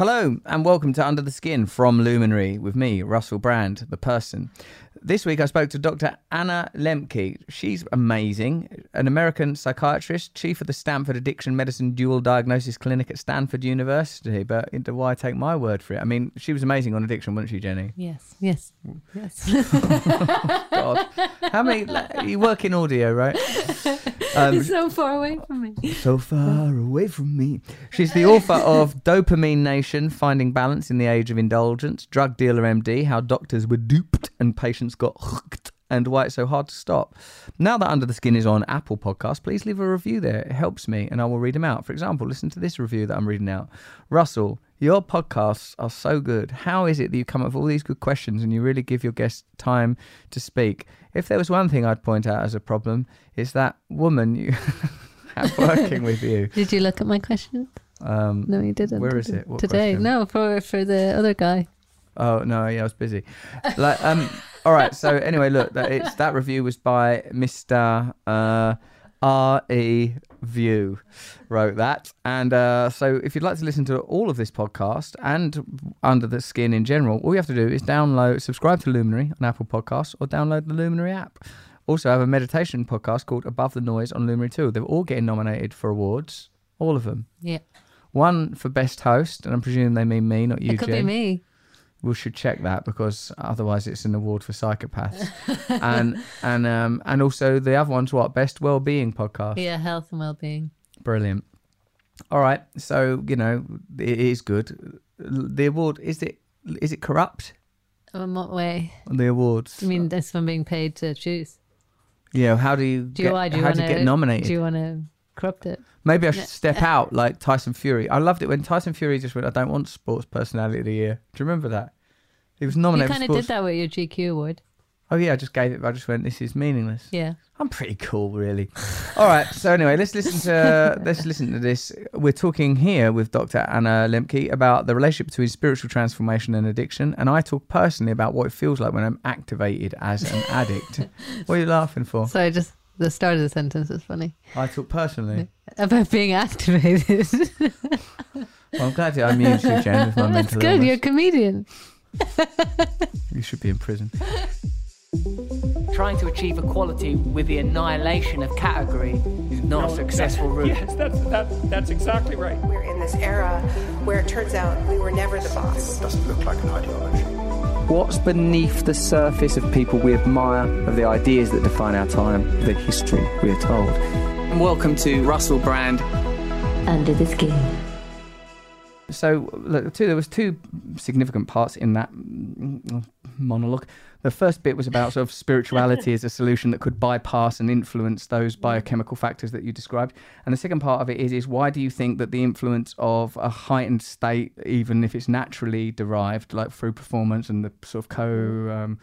Hello, and welcome to Under the Skin from Luminary with me, Russell Brand, the person. This week I spoke to Dr. Anna Lembke. She's amazing, an American psychiatrist, chief of the Stanford Addiction Medicine Dual Diagnosis Clinic at Stanford University. But why take my word for it? I mean, she was amazing on addiction, wasn't she, Jenny? Yes, yes, yes. God. How many? You work in audio, right? Um, so far away from me. So far away from me. She's the author of Dopamine Nation Finding Balance in the Age of Indulgence, Drug Dealer MD, How Doctors Were Duped and Patients Got Hooked, and Why It's So Hard to Stop. Now that Under the Skin is on Apple Podcasts, please leave a review there. It helps me and I will read them out. For example, listen to this review that I'm reading out. Russell, your podcasts are so good. How is it that you come up with all these good questions and you really give your guests time to speak? If there was one thing I'd point out as a problem, it's that woman you have working with you. Did you look at my questions? Um, No, you didn't. Where is it? What Today? question? No, for for the other guy. Oh no, yeah, I was busy. Like, um, all right. So anyway, look, that it's that review was by Mister uh, R E View, wrote that. And uh, so, if you'd like to listen to all of this podcast and Under the Skin in general, all you have to do is download, subscribe to Luminary on Apple Podcasts, or download the Luminary app. Also, I have a meditation podcast called Above the Noise on Luminary too. They're all getting nominated for awards, all of them. Yeah, One for best host, and I'm presuming they mean me, not you, it could be me. We should check that because otherwise it's an award for psychopaths. and and um and also the other one's what best well-being podcast. Yeah, health and well-being. Brilliant. All right, so you know it is good. The award is it is it corrupt? In what way? The awards. I mean, this one being paid to choose. yeah. How do you Do you, get, why, do you how want do you get nominated? Do you want to corrupt it? Maybe I should step out like Tyson Fury. I loved it when Tyson Fury just went, "I don't want Sports Personality of the Year." Do you remember that? He was You nominated. kind for of sports... did that with your GQ award. Oh yeah, I just gave it. I just went, "This is meaningless." Yeah. I'm pretty cool, really. All right. So anyway, let's listen to let's listen to this. We're talking here with Dr. Anna Lembke about the relationship between spiritual transformation and addiction, and I talk personally about what it feels like when I'm activated as an addict. what are you laughing for? Sorry, just the start of the sentence is funny. I talk personally. About being activated. Well, I'm glad you amused you, Jen, with my That's mental good. You're a comedian. You should be in prison. Trying to achieve equality with the annihilation of category is not a successful route. Yes, that's, that, that's exactly right. We're in this era where it turns out we were never the boss. doesn't look like an ideology. What's beneath the surface of people we admire, of the ideas that define our time, the history we are told? Welcome to Russell Brand. Under the Skin. So look, two, there was two significant parts in that monologue. The first bit was about sort of spirituality as a solution that could bypass and influence those biochemical factors that you described. And the second part of it is is why do you think that the influence of a heightened state, even if it's naturally derived, like through performance and the sort of co um,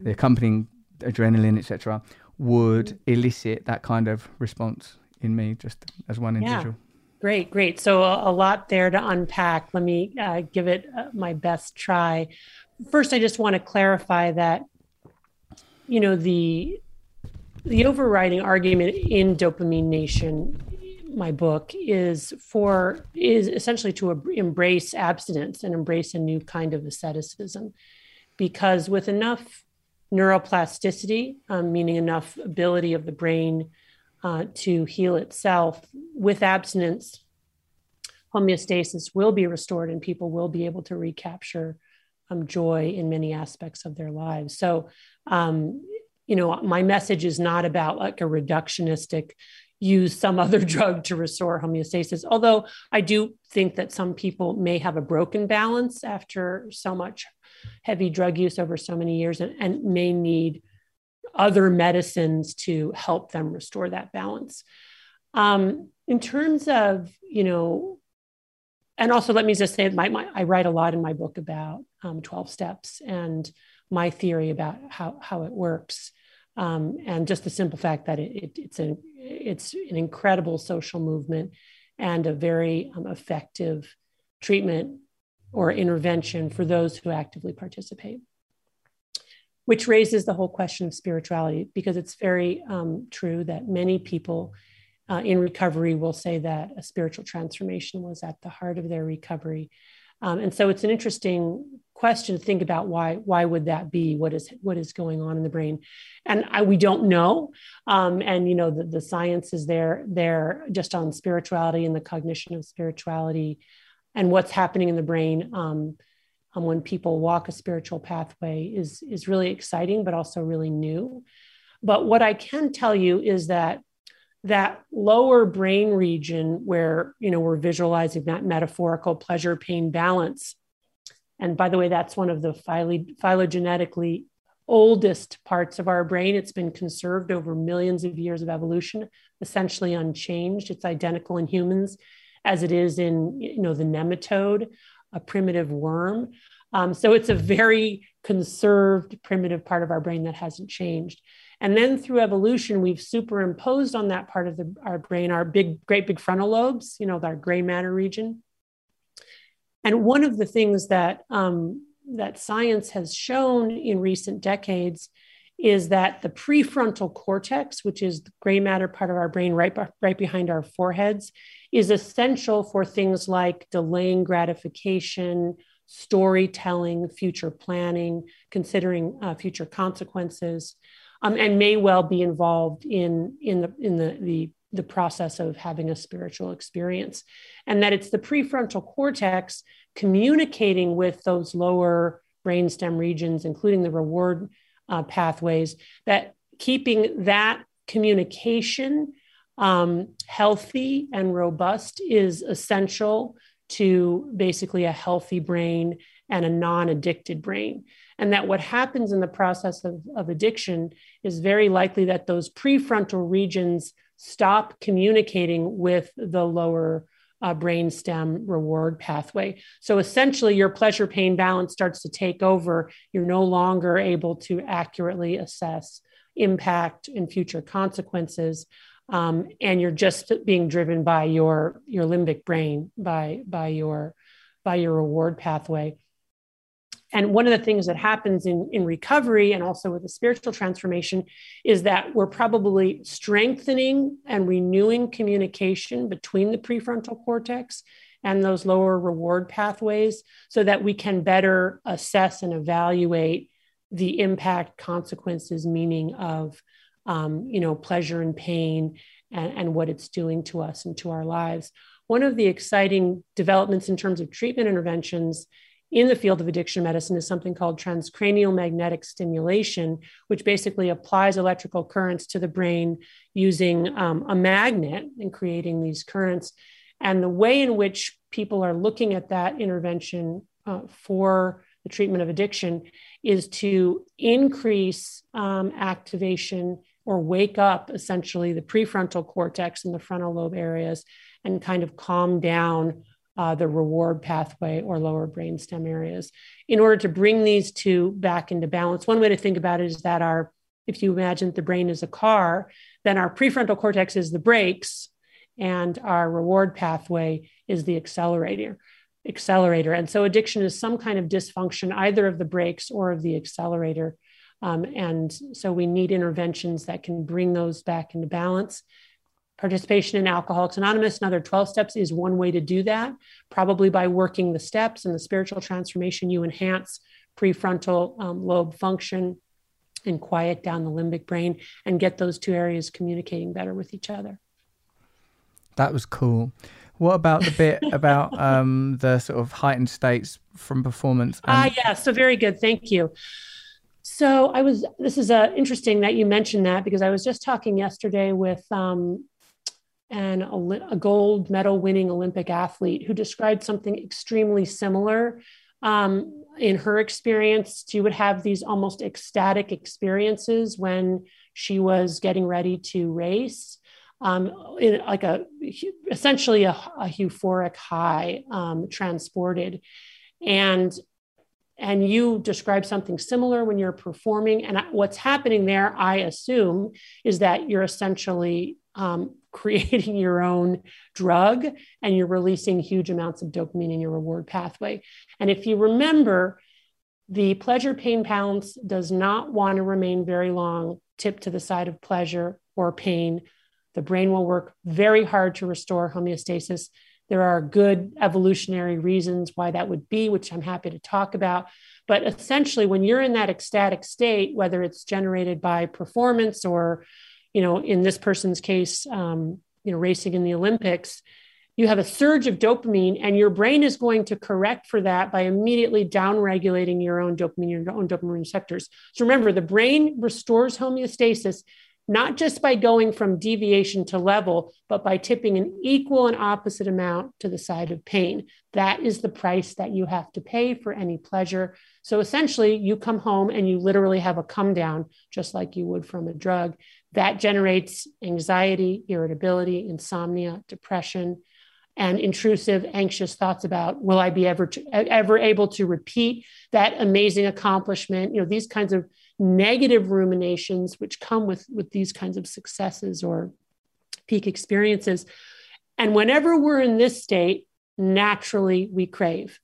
the accompanying adrenaline, etc., would elicit that kind of response in me, just as one Yeah. individual? Great, great. So a, a lot there to unpack. Let me uh, give it uh, my best try. First, I just want to clarify that, you know, the the overriding argument in Dopamine Nation, my book, is for is essentially to embrace abstinence and embrace a new kind of asceticism, because with enough neuroplasticity, um, meaning enough ability of the brain uh, to heal itself with abstinence homeostasis will be restored and people will be able to recapture um, joy in many aspects of their lives so um, you know my message is not about like a reductionistic use some other drug to restore homeostasis although i do think that some people may have a broken balance after so much heavy drug use over so many years and, and may need other medicines to help them restore that balance. Um, in terms of, you know, and also let me just say, my, my I write a lot in my book about um, 12 steps and my theory about how, how it works. Um, and just the simple fact that it, it, it's, a, it's an incredible social movement and a very um, effective treatment or intervention for those who actively participate which raises the whole question of spirituality because it's very um, true that many people uh, in recovery will say that a spiritual transformation was at the heart of their recovery. Um, and so it's an interesting question to think about why why would that be? What is what is going on in the brain? And I, we don't know. Um, and you know the, the science is there there just on spirituality and the cognition of spirituality and what's happening in the brain um, um, when people walk a spiritual pathway is is really exciting but also really new. But what i can tell you is that that lower brain region where you know we're visualizing that metaphorical pleasure pain balance and by the way, that's one of the phylogenetically oldest parts of our brain. It's been conserved over millions of years of evolution, essentially unchanged. It's identical in humans as it is in you know the nematode, a primitive worm. Um, so it's a very conserved primitive part of our brain that hasn't changed. And then through evolution, we've superimposed on that part of the, our brain our big, great big frontal lobes, you know, our gray matter region. And one of the things that um, that science has shown in recent decades is that the prefrontal cortex, which is the gray matter part of our brain right, right behind our foreheads, is essential for things like delaying gratification, storytelling, future planning, considering uh, future consequences, um, and may well be involved in, in, the, in the, the the process of having a spiritual experience. And that it's the prefrontal cortex communicating with those lower brainstem regions, including the reward uh, pathways, that keeping that communication um, healthy and robust is essential to basically a healthy brain and a non addicted brain. And that what happens in the process of, of addiction is very likely that those prefrontal regions stop communicating with the lower uh, brainstem reward pathway. So essentially, your pleasure pain balance starts to take over. You're no longer able to accurately assess impact and future consequences. Um, and you're just being driven by your your limbic brain by by your by your reward pathway and one of the things that happens in, in recovery and also with the spiritual transformation is that we're probably strengthening and renewing communication between the prefrontal cortex and those lower reward pathways so that we can better assess and evaluate the impact consequences meaning of um, you know pleasure and pain and, and what it's doing to us and to our lives. One of the exciting developments in terms of treatment interventions in the field of addiction medicine is something called transcranial magnetic stimulation, which basically applies electrical currents to the brain using um, a magnet and creating these currents. And the way in which people are looking at that intervention uh, for the treatment of addiction is to increase um, activation or wake up essentially the prefrontal cortex and the frontal lobe areas and kind of calm down uh, the reward pathway or lower brainstem areas. In order to bring these two back into balance, one way to think about it is that our, if you imagine the brain is a car, then our prefrontal cortex is the brakes, and our reward pathway is the accelerator. Accelerator, and so addiction is some kind of dysfunction either of the brakes or of the accelerator. Um, and so we need interventions that can bring those back into balance participation in Alcoholics Anonymous and other 12 steps is one way to do that. Probably by working the steps and the spiritual transformation, you enhance prefrontal um, lobe function and quiet down the limbic brain and get those two areas communicating better with each other. That was cool. What about the bit about um, the sort of heightened states from performance? Ah, and- uh, yeah. So very good. Thank you. So I was. This is uh, interesting that you mentioned that because I was just talking yesterday with um, and a, a gold medal winning Olympic athlete who described something extremely similar. Um, in her experience, she would have these almost ecstatic experiences when she was getting ready to race. Um, in like a essentially a, a euphoric high um, transported and and you describe something similar when you're performing and what's happening there i assume is that you're essentially um, creating your own drug and you're releasing huge amounts of dopamine in your reward pathway. And if you remember, the pleasure pain balance does not want to remain very long tipped to the side of pleasure or pain. The brain will work very hard to restore homeostasis. There are good evolutionary reasons why that would be, which I'm happy to talk about. But essentially, when you're in that ecstatic state, whether it's generated by performance or, you know, in this person's case, um, you know, racing in the Olympics, you have a surge of dopamine, and your brain is going to correct for that by immediately downregulating your own dopamine, your own dopamine receptors. So remember, the brain restores homeostasis not just by going from deviation to level, but by tipping an equal and opposite amount to the side of pain. That is the price that you have to pay for any pleasure. So essentially, you come home and you literally have a come down, just like you would from a drug. That generates anxiety, irritability, insomnia, depression, and intrusive, anxious thoughts about will I be ever to, ever able to repeat that amazing accomplishment? You know, these kinds of negative ruminations which come with with these kinds of successes or peak experiences. And whenever we're in this state, naturally we crave.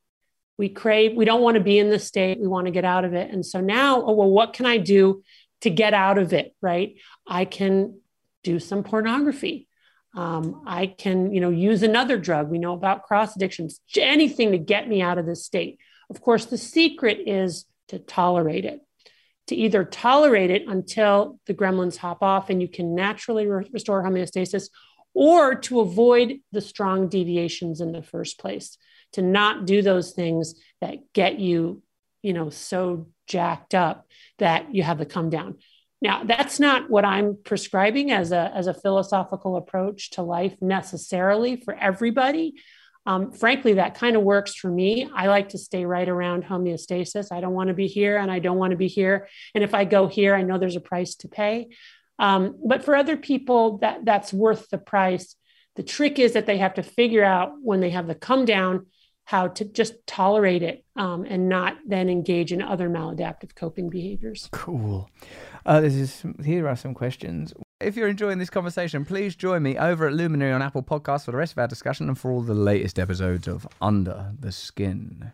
We crave, we don't want to be in this state, we want to get out of it. And so now, oh, well, what can I do to get out of it? Right? I can do some pornography. Um, I can, you know, use another drug. We know about cross addictions, anything to get me out of this state. Of course, the secret is to tolerate it, to either tolerate it until the gremlins hop off and you can naturally re- restore homeostasis, or to avoid the strong deviations in the first place, to not do those things that get you, you know, so jacked up that you have the come down. Now, that's not what I'm prescribing as a, as a philosophical approach to life necessarily for everybody. Um, frankly, that kind of works for me. I like to stay right around homeostasis. I don't want to be here and I don't want to be here. And if I go here, I know there's a price to pay. Um, but for other people, that, that's worth the price. The trick is that they have to figure out when they have the come down how to just tolerate it um, and not then engage in other maladaptive coping behaviors. Cool. Uh, this is here are some questions. If you're enjoying this conversation, please join me over at Luminary on Apple Podcasts for the rest of our discussion and for all the latest episodes of Under the Skin.